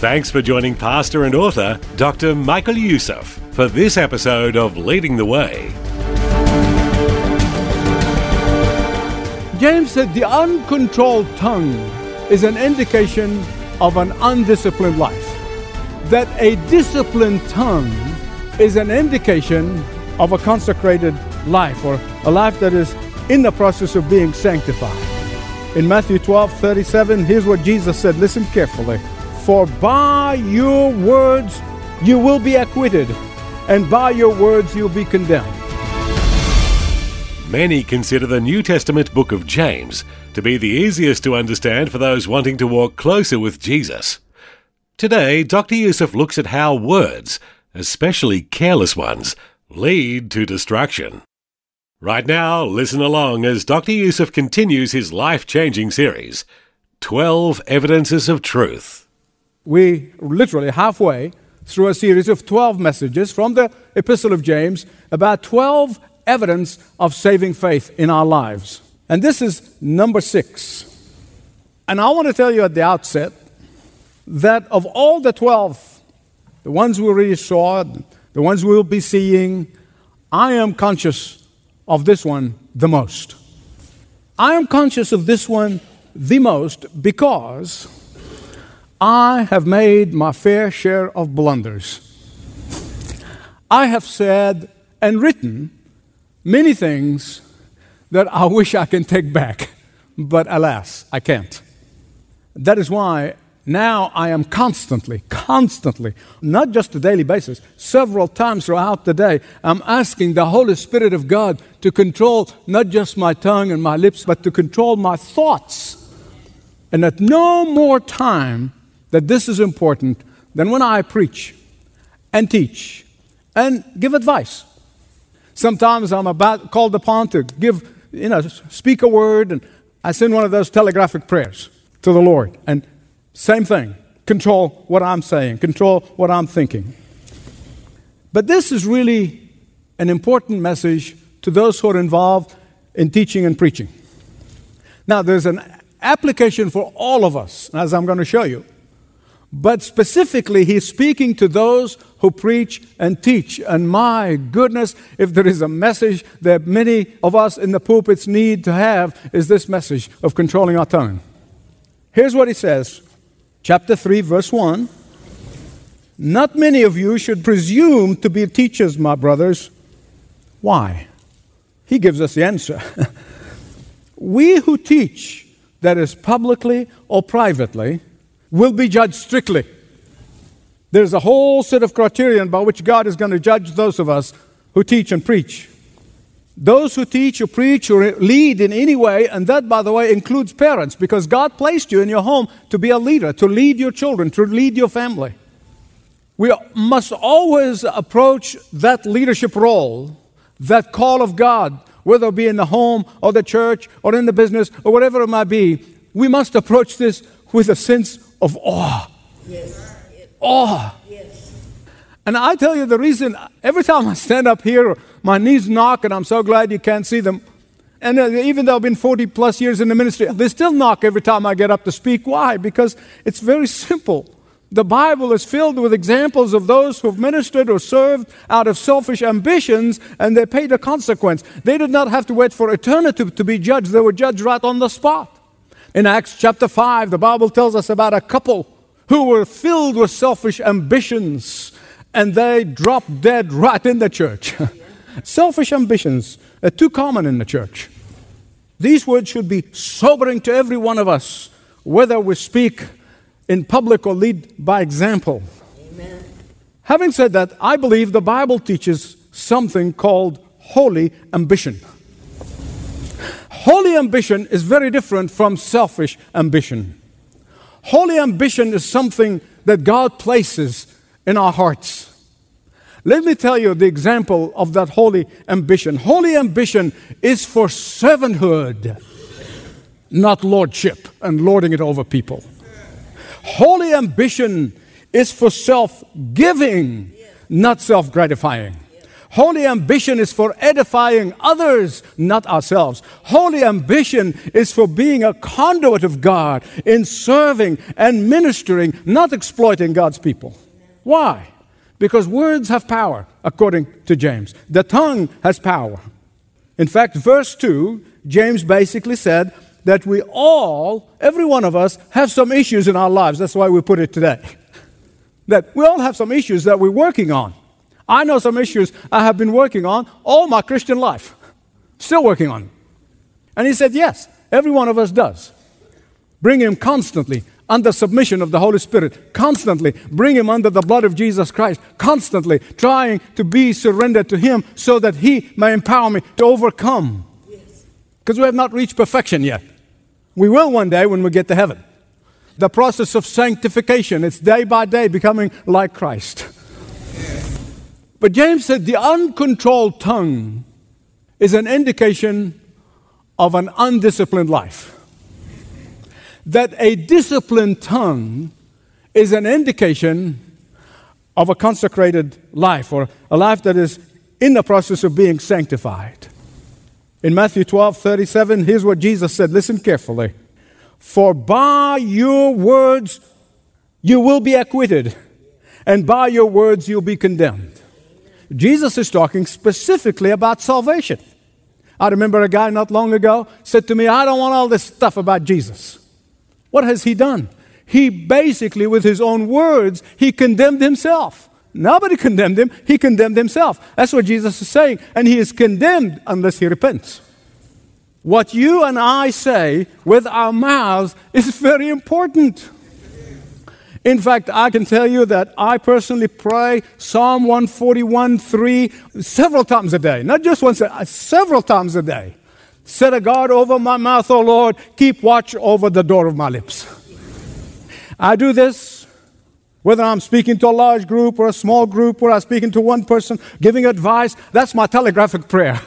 Thanks for joining pastor and author Dr. Michael Youssef for this episode of Leading the Way. James said the uncontrolled tongue is an indication of an undisciplined life. That a disciplined tongue is an indication of a consecrated life or a life that is in the process of being sanctified. In Matthew 12 37, here's what Jesus said. Listen carefully. For by your words you will be acquitted, and by your words you'll be condemned. Many consider the New Testament book of James to be the easiest to understand for those wanting to walk closer with Jesus. Today, Dr. Youssef looks at how words, especially careless ones, lead to destruction. Right now, listen along as Dr. Youssef continues his life changing series 12 Evidences of Truth we literally halfway through a series of 12 messages from the Epistle of James about 12 evidence of saving faith in our lives. And this is number six. And I want to tell you at the outset that of all the 12, the ones we already saw, the ones we'll be seeing, I am conscious of this one the most. I am conscious of this one the most because I have made my fair share of blunders. I have said and written many things that I wish I can take back, but alas, I can't. That is why now I am constantly, constantly, not just a daily basis, several times throughout the day, I'm asking the Holy Spirit of God to control not just my tongue and my lips, but to control my thoughts. And at no more time that this is important than when I preach and teach and give advice. Sometimes I'm about called upon to give, you know, speak a word, and I send one of those telegraphic prayers to the Lord. And same thing, control what I'm saying, control what I'm thinking. But this is really an important message to those who are involved in teaching and preaching. Now, there's an application for all of us, as I'm going to show you. But specifically, he's speaking to those who preach and teach. And my goodness, if there is a message that many of us in the pulpits need to have, is this message of controlling our tongue. Here's what he says, chapter 3, verse 1. Not many of you should presume to be teachers, my brothers. Why? He gives us the answer. we who teach, that is publicly or privately, will be judged strictly. There's a whole set of criterion by which God is going to judge those of us who teach and preach. Those who teach or preach or lead in any way, and that, by the way, includes parents, because God placed you in your home to be a leader, to lead your children, to lead your family. We must always approach that leadership role, that call of God, whether it be in the home or the church or in the business or whatever it might be. We must approach this with a sense of awe. Yes. Awe. Yes. And I tell you the reason, every time I stand up here, my knees knock, and I'm so glad you can't see them. And uh, even though I've been 40 plus years in the ministry, they still knock every time I get up to speak. Why? Because it's very simple. The Bible is filled with examples of those who've ministered or served out of selfish ambitions and they paid a consequence. They did not have to wait for eternity to be judged, they were judged right on the spot. In Acts chapter 5, the Bible tells us about a couple who were filled with selfish ambitions and they dropped dead right in the church. selfish ambitions are too common in the church. These words should be sobering to every one of us, whether we speak in public or lead by example. Amen. Having said that, I believe the Bible teaches something called holy ambition. Holy ambition is very different from selfish ambition. Holy ambition is something that God places in our hearts. Let me tell you the example of that holy ambition. Holy ambition is for servanthood, not lordship and lording it over people. Holy ambition is for self giving, not self gratifying. Holy ambition is for edifying others, not ourselves. Holy ambition is for being a conduit of God in serving and ministering, not exploiting God's people. Why? Because words have power, according to James. The tongue has power. In fact, verse 2, James basically said that we all, every one of us, have some issues in our lives. That's why we put it today. That we all have some issues that we're working on. I know some issues I have been working on all my Christian life, still working on. And he said, Yes, every one of us does. Bring him constantly under submission of the Holy Spirit, constantly bring him under the blood of Jesus Christ, constantly trying to be surrendered to him so that he may empower me to overcome. Because we have not reached perfection yet. We will one day when we get to heaven. The process of sanctification, it's day by day becoming like Christ. But James said the uncontrolled tongue is an indication of an undisciplined life. That a disciplined tongue is an indication of a consecrated life or a life that is in the process of being sanctified. In Matthew 12 37, here's what Jesus said. Listen carefully. For by your words you will be acquitted, and by your words you'll be condemned. Jesus is talking specifically about salvation. I remember a guy not long ago said to me, I don't want all this stuff about Jesus. What has he done? He basically, with his own words, he condemned himself. Nobody condemned him, he condemned himself. That's what Jesus is saying. And he is condemned unless he repents. What you and I say with our mouths is very important. In fact, I can tell you that I personally pray Psalm 141 3 several times a day. Not just once, uh, several times a day. Set a guard over my mouth, O Lord. Keep watch over the door of my lips. I do this whether I'm speaking to a large group or a small group, or I'm speaking to one person, giving advice. That's my telegraphic prayer.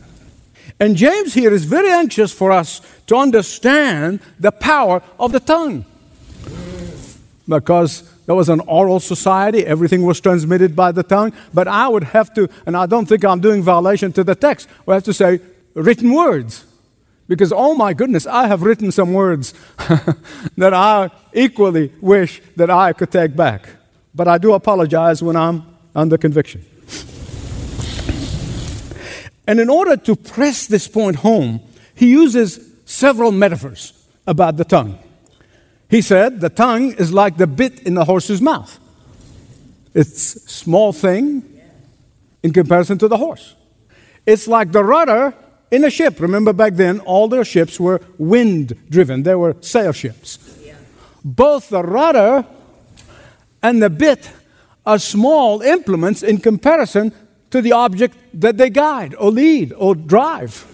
and James here is very anxious for us to understand the power of the tongue because there was an oral society, everything was transmitted by the tongue. But I would have to, and I don't think I'm doing violation to the text, we have to say written words. Because, oh my goodness, I have written some words that I equally wish that I could take back. But I do apologize when I'm under conviction. And in order to press this point home, he uses several metaphors about the tongue. He said the tongue is like the bit in the horse's mouth. It's a small thing in comparison to the horse. It's like the rudder in a ship. Remember back then, all their ships were wind driven, they were sail ships. Both the rudder and the bit are small implements in comparison to the object that they guide or lead or drive.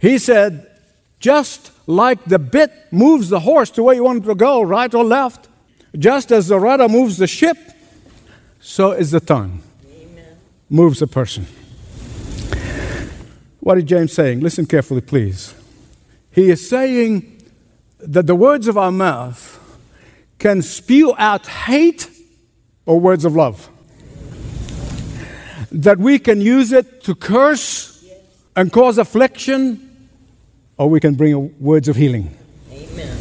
He said, just like the bit moves the horse to where you want it to go, right or left, just as the rudder moves the ship, so is the tongue. Amen. Moves a person. What is James saying? Listen carefully, please. He is saying that the words of our mouth can spew out hate or words of love. That we can use it to curse and cause affliction or we can bring words of healing. Amen.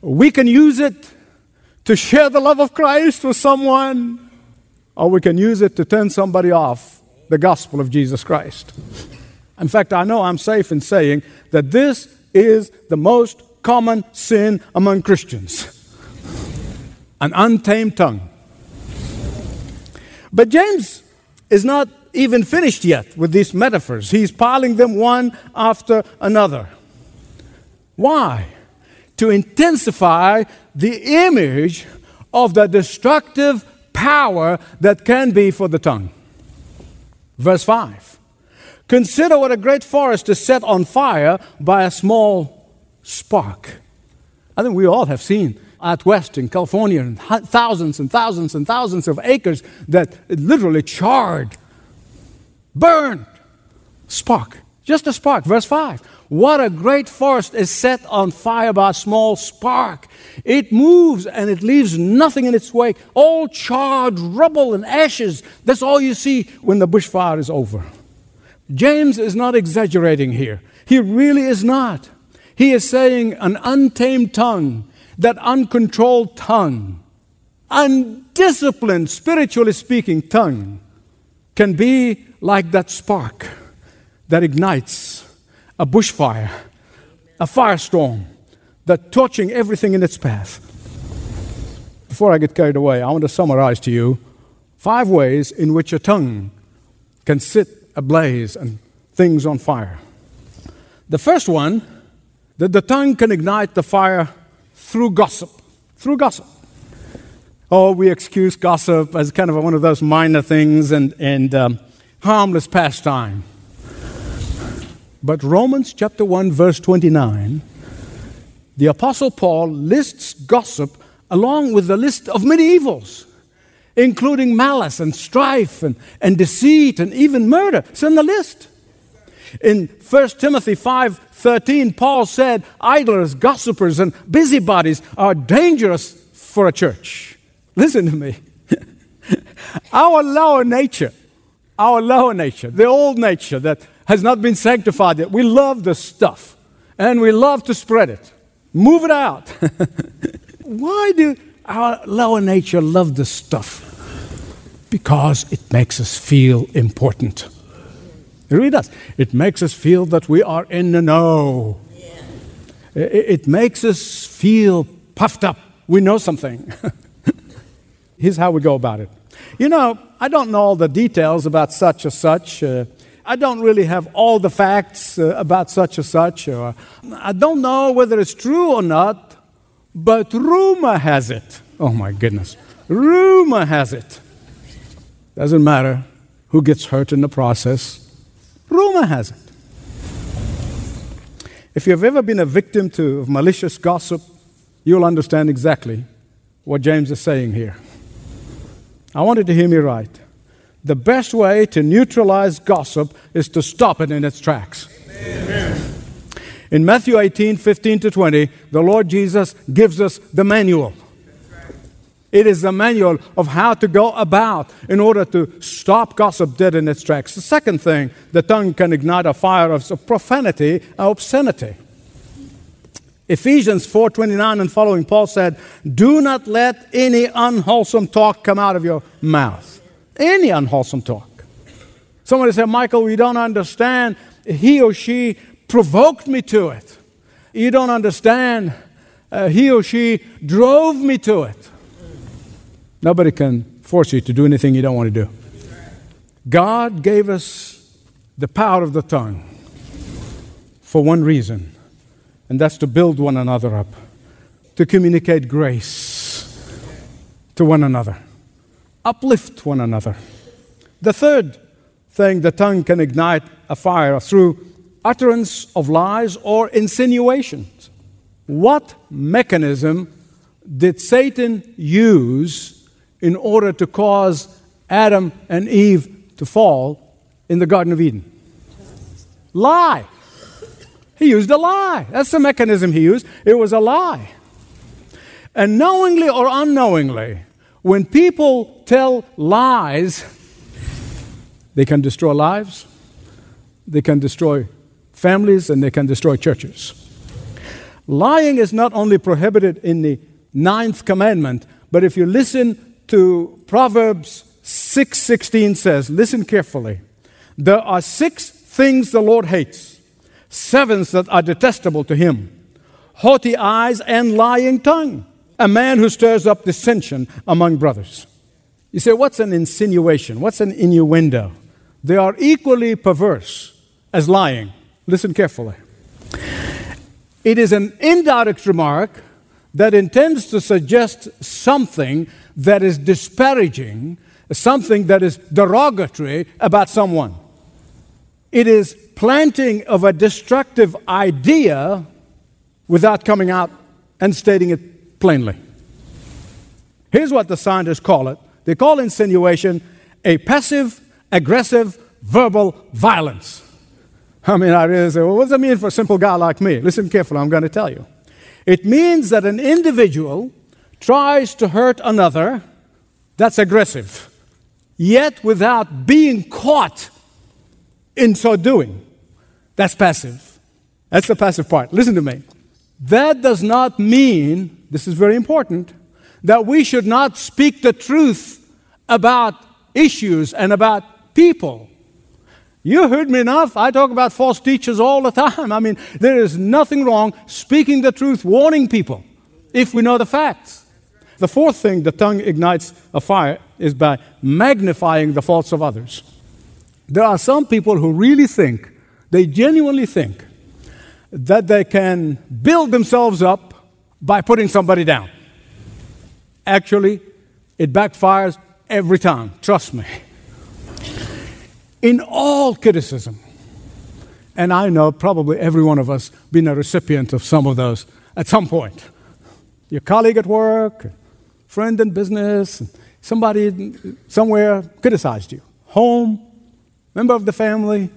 We can use it to share the love of Christ with someone, or we can use it to turn somebody off the gospel of Jesus Christ. In fact, I know I'm safe in saying that this is the most common sin among Christians an untamed tongue. But James is not even finished yet with these metaphors. He's piling them one after another. Why? To intensify the image of the destructive power that can be for the tongue. Verse 5 Consider what a great forest is set on fire by a small spark. I think we all have seen out west in California and thousands and thousands and thousands of acres that literally charred, burned, spark. Just a spark. Verse 5. What a great forest is set on fire by a small spark. It moves and it leaves nothing in its wake. All charred rubble and ashes. That's all you see when the bushfire is over. James is not exaggerating here. He really is not. He is saying an untamed tongue, that uncontrolled tongue, undisciplined, spiritually speaking, tongue, can be like that spark that ignites a bushfire, a firestorm that torching everything in its path. Before I get carried away, I want to summarize to you five ways in which a tongue can sit ablaze and things on fire. The first one, that the tongue can ignite the fire through gossip. Through gossip. Oh, we excuse gossip as kind of one of those minor things and, and um, harmless pastime. But Romans chapter 1, verse 29, the Apostle Paul lists gossip along with the list of many evils, including malice and strife and, and deceit and even murder. It's in the list. In 1 Timothy 5 13, Paul said, Idlers, gossipers, and busybodies are dangerous for a church. Listen to me. our lower nature, our lower nature, the old nature that has not been sanctified yet. We love the stuff and we love to spread it. Move it out. Why do our lower nature love the stuff? Because it makes us feel important. It really does. It makes us feel that we are in the know. It makes us feel puffed up. We know something. Here's how we go about it. You know, I don't know all the details about such or such. Uh, I don't really have all the facts uh, about such or such, or I don't know whether it's true or not, but rumor has it. Oh my goodness. Rumor has it. Doesn't matter who gets hurt in the process, rumor has it. If you've ever been a victim to malicious gossip, you'll understand exactly what James is saying here. I wanted to hear me right the best way to neutralize gossip is to stop it in its tracks. Amen. In Matthew 18, 15 to 20, the Lord Jesus gives us the manual. It is the manual of how to go about in order to stop gossip dead in its tracks. The second thing, the tongue can ignite a fire of profanity, obscenity. Ephesians 4:29 and following Paul said, "Do not let any unwholesome talk come out of your mouth." any unwholesome talk. Somebody said, Michael, we don't understand. He or she provoked me to it. You don't understand. Uh, he or she drove me to it. Nobody can force you to do anything you don't want to do. God gave us the power of the tongue for one reason, and that's to build one another up, to communicate grace to one another uplift one another. The third thing the tongue can ignite a fire through utterance of lies or insinuations. What mechanism did Satan use in order to cause Adam and Eve to fall in the Garden of Eden? Lie. He used a lie. That's the mechanism he used. It was a lie. And knowingly or unknowingly, when people tell lies, they can destroy lives, they can destroy families, and they can destroy churches. Lying is not only prohibited in the ninth commandment, but if you listen to Proverbs 6:16 says, listen carefully. There are six things the Lord hates, sevens that are detestable to him. Haughty eyes and lying tongue a man who stirs up dissension among brothers. You say, what's an insinuation? What's an innuendo? They are equally perverse as lying. Listen carefully. It is an indirect remark that intends to suggest something that is disparaging, something that is derogatory about someone. It is planting of a destructive idea without coming out and stating it plainly. Here's what the scientists call it they call insinuation a passive aggressive verbal violence. I mean, I really say, well, what does that mean for a simple guy like me? Listen carefully, I'm going to tell you. It means that an individual tries to hurt another, that's aggressive, yet without being caught in so doing. That's passive. That's the passive part. Listen to me. That does not mean, this is very important, that we should not speak the truth about issues and about people. You heard me enough. I talk about false teachers all the time. I mean, there is nothing wrong speaking the truth, warning people, if we know the facts. The fourth thing the tongue ignites a fire is by magnifying the faults of others. There are some people who really think, they genuinely think, that they can build themselves up by putting somebody down. Actually, it backfires every time. Trust me in all criticism. And I know probably every one of us been a recipient of some of those at some point. Your colleague at work, friend in business, somebody somewhere criticized you. Home, member of the family.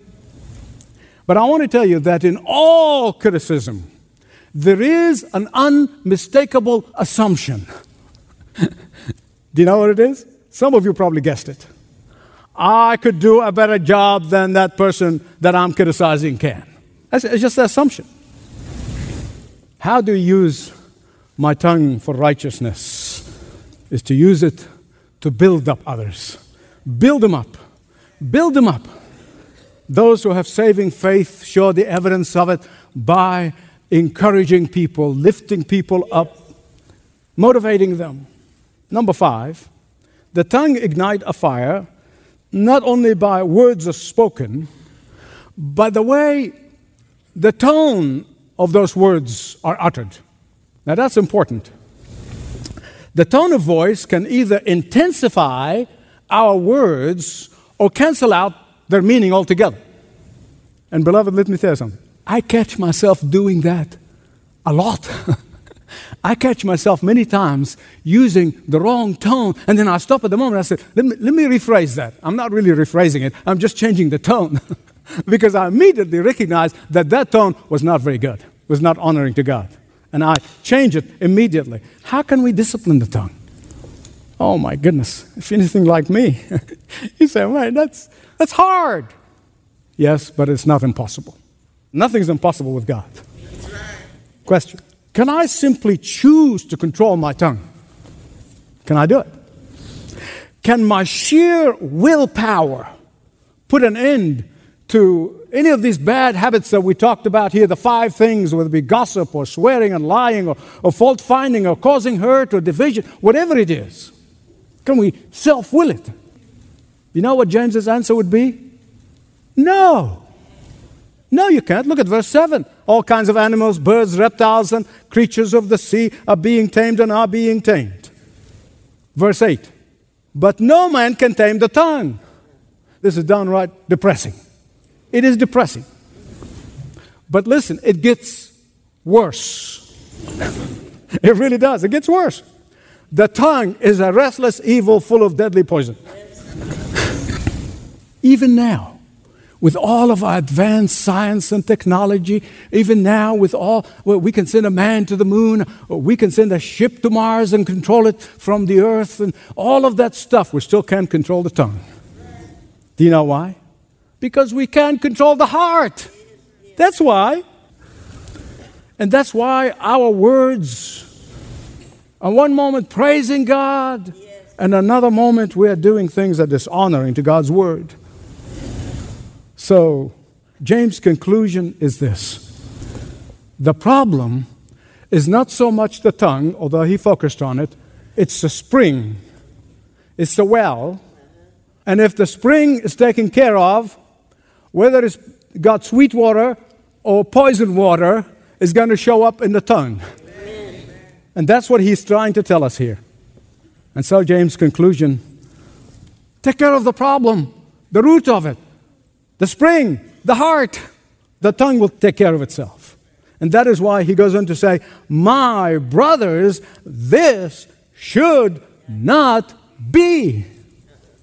But I want to tell you that in all criticism, there is an unmistakable assumption. Do you know what it is? Some of you probably guessed it. I could do a better job than that person that I'm criticizing can. That's, it's just an assumption. How do you use my tongue for righteousness? Is to use it to build up others. Build them up. Build them up. Those who have saving faith show the evidence of it by encouraging people, lifting people up, motivating them. Number five, the tongue ignite a fire not only by words are spoken, but the way the tone of those words are uttered. Now that's important. The tone of voice can either intensify our words or cancel out their meaning altogether. And beloved, let me tell you something. I catch myself doing that a lot. I catch myself many times using the wrong tone, and then I stop at the moment. I say, let me, let me rephrase that. I'm not really rephrasing it, I'm just changing the tone. because I immediately recognize that that tone was not very good, was not honoring to God. And I change it immediately. How can we discipline the tongue? Oh my goodness, if anything like me, you say, "Wait, that's, that's hard. Yes, but it's not impossible. Nothing's impossible with God. Question can I simply choose to control my tongue? Can I do it? Can my sheer willpower put an end to any of these bad habits that we talked about here, the five things, whether it be gossip or swearing and lying or, or fault finding or causing hurt or division, whatever it is? Can we self will it? You know what James's answer would be? No. No, you can't. Look at verse 7. All kinds of animals, birds, reptiles, and creatures of the sea are being tamed and are being tamed. Verse 8. But no man can tame the tongue. This is downright depressing. It is depressing. But listen, it gets worse. it really does. It gets worse. The tongue is a restless evil full of deadly poison. Even now, with all of our advanced science and technology, even now with all, well, we can send a man to the moon, or we can send a ship to Mars and control it from the earth, and all of that stuff, we still can't control the tongue. Do you know why? Because we can't control the heart. That's why. And that's why our words, on one moment praising God, and another moment we are doing things that are dishonoring to God's word. So, James' conclusion is this the problem is not so much the tongue, although he focused on it, it's the spring, it's the well. Uh-huh. And if the spring is taken care of, whether it's got sweet water or poison water, is going to show up in the tongue. And that's what he's trying to tell us here. And so, James' conclusion take care of the problem, the root of it. The spring, the heart, the tongue will take care of itself. And that is why he goes on to say, My brothers, this should not be.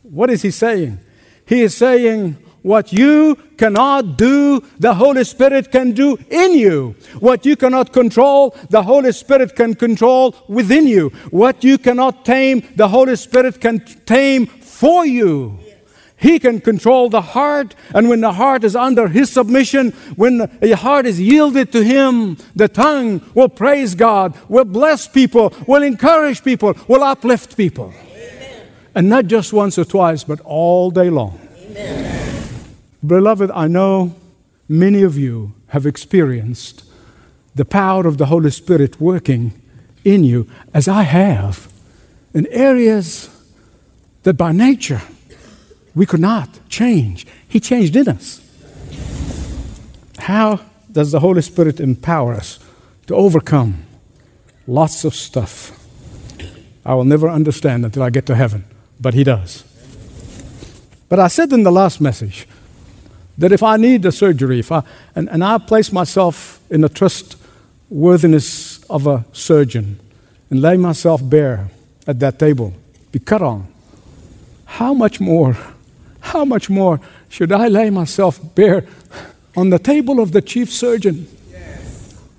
What is he saying? He is saying, what you cannot do, the Holy Spirit can do in you. What you cannot control, the Holy Spirit can control within you. What you cannot tame, the Holy Spirit can tame for you. He can control the heart, and when the heart is under His submission, when the heart is yielded to Him, the tongue will praise God, will bless people, will encourage people, will uplift people. Amen. And not just once or twice, but all day long. Amen. Beloved, I know many of you have experienced the power of the Holy Spirit working in you, as I have, in areas that by nature we could not change. He changed in us. How does the Holy Spirit empower us to overcome lots of stuff? I will never understand until I get to heaven, but He does. But I said in the last message that if I need the surgery, if I, and, and I place myself in the trustworthiness of a surgeon and lay myself bare at that table, be cut on, how much more how much more should I lay myself bare on the table of the chief surgeon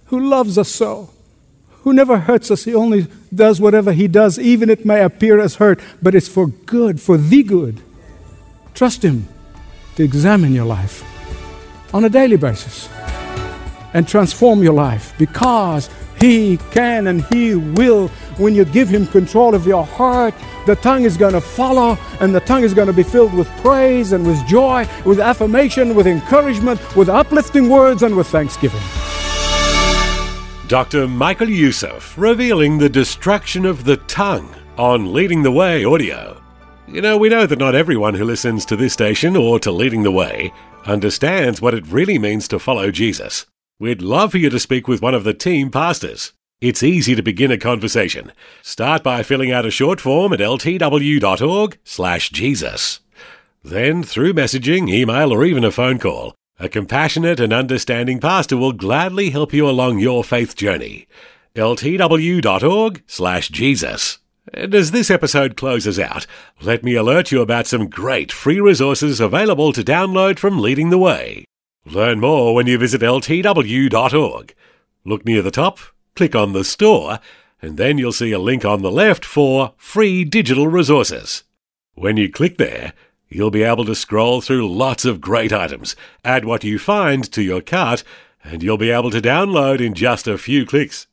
who loves us so, who never hurts us? He only does whatever he does, even it may appear as hurt, but it's for good, for the good. Trust him to examine your life on a daily basis and transform your life because he can and He will. When you give Him control of your heart, the tongue is going to follow, and the tongue is going to be filled with praise and with joy, with affirmation, with encouragement, with uplifting words, and with thanksgiving. Dr. Michael Youssef revealing the destruction of the tongue on Leading the Way audio. You know, we know that not everyone who listens to this station or to Leading the Way understands what it really means to follow Jesus. We'd love for you to speak with one of the team pastors. It's easy to begin a conversation. Start by filling out a short form at ltw.org/jesus. Then, through messaging, email, or even a phone call, a compassionate and understanding pastor will gladly help you along your faith journey. ltw.org/jesus. And as this episode closes out, let me alert you about some great free resources available to download from Leading the Way. Learn more when you visit ltw.org. Look near the top, click on the store, and then you'll see a link on the left for free digital resources. When you click there, you'll be able to scroll through lots of great items, add what you find to your cart, and you'll be able to download in just a few clicks.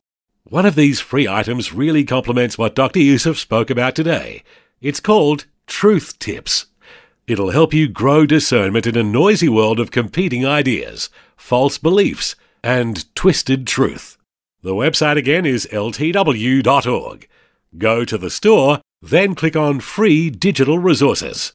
One of these free items really complements what Dr. Youssef spoke about today. It's called Truth Tips. It'll help you grow discernment in a noisy world of competing ideas, false beliefs, and twisted truth. The website again is ltw.org. Go to the store, then click on Free Digital Resources.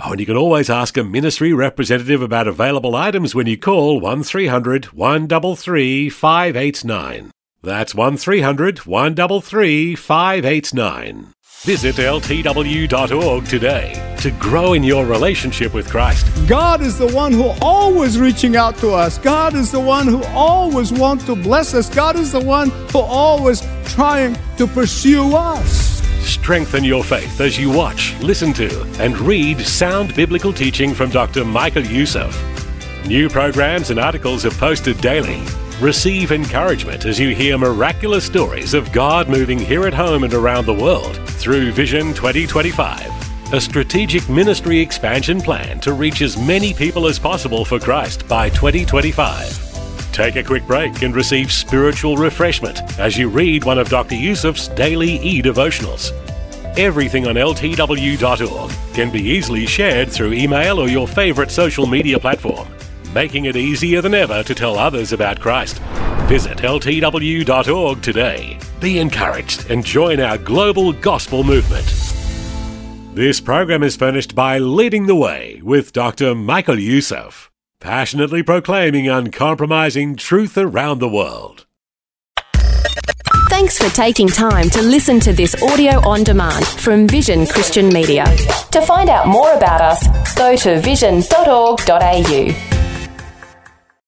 Oh, and you can always ask a ministry representative about available items when you call 1300 133 589. That's 1300 133 589. Visit ltw.org today to grow in your relationship with Christ. God is the one who always reaching out to us. God is the one who always wants to bless us. God is the one who always trying to pursue us. Strengthen your faith as you watch, listen to, and read sound biblical teaching from Dr. Michael Youssef. New programs and articles are posted daily. Receive encouragement as you hear miraculous stories of God moving here at home and around the world through Vision 2025, a strategic ministry expansion plan to reach as many people as possible for Christ by 2025. Take a quick break and receive spiritual refreshment as you read one of Dr. Youssef's daily e devotionals. Everything on ltw.org can be easily shared through email or your favorite social media platform making it easier than ever to tell others about Christ. Visit ltw.org today. Be encouraged and join our global gospel movement. This program is furnished by Leading the Way with Dr. Michael Youssef, passionately proclaiming uncompromising truth around the world. Thanks for taking time to listen to this audio on demand from Vision Christian Media. To find out more about us, go to vision.org.au.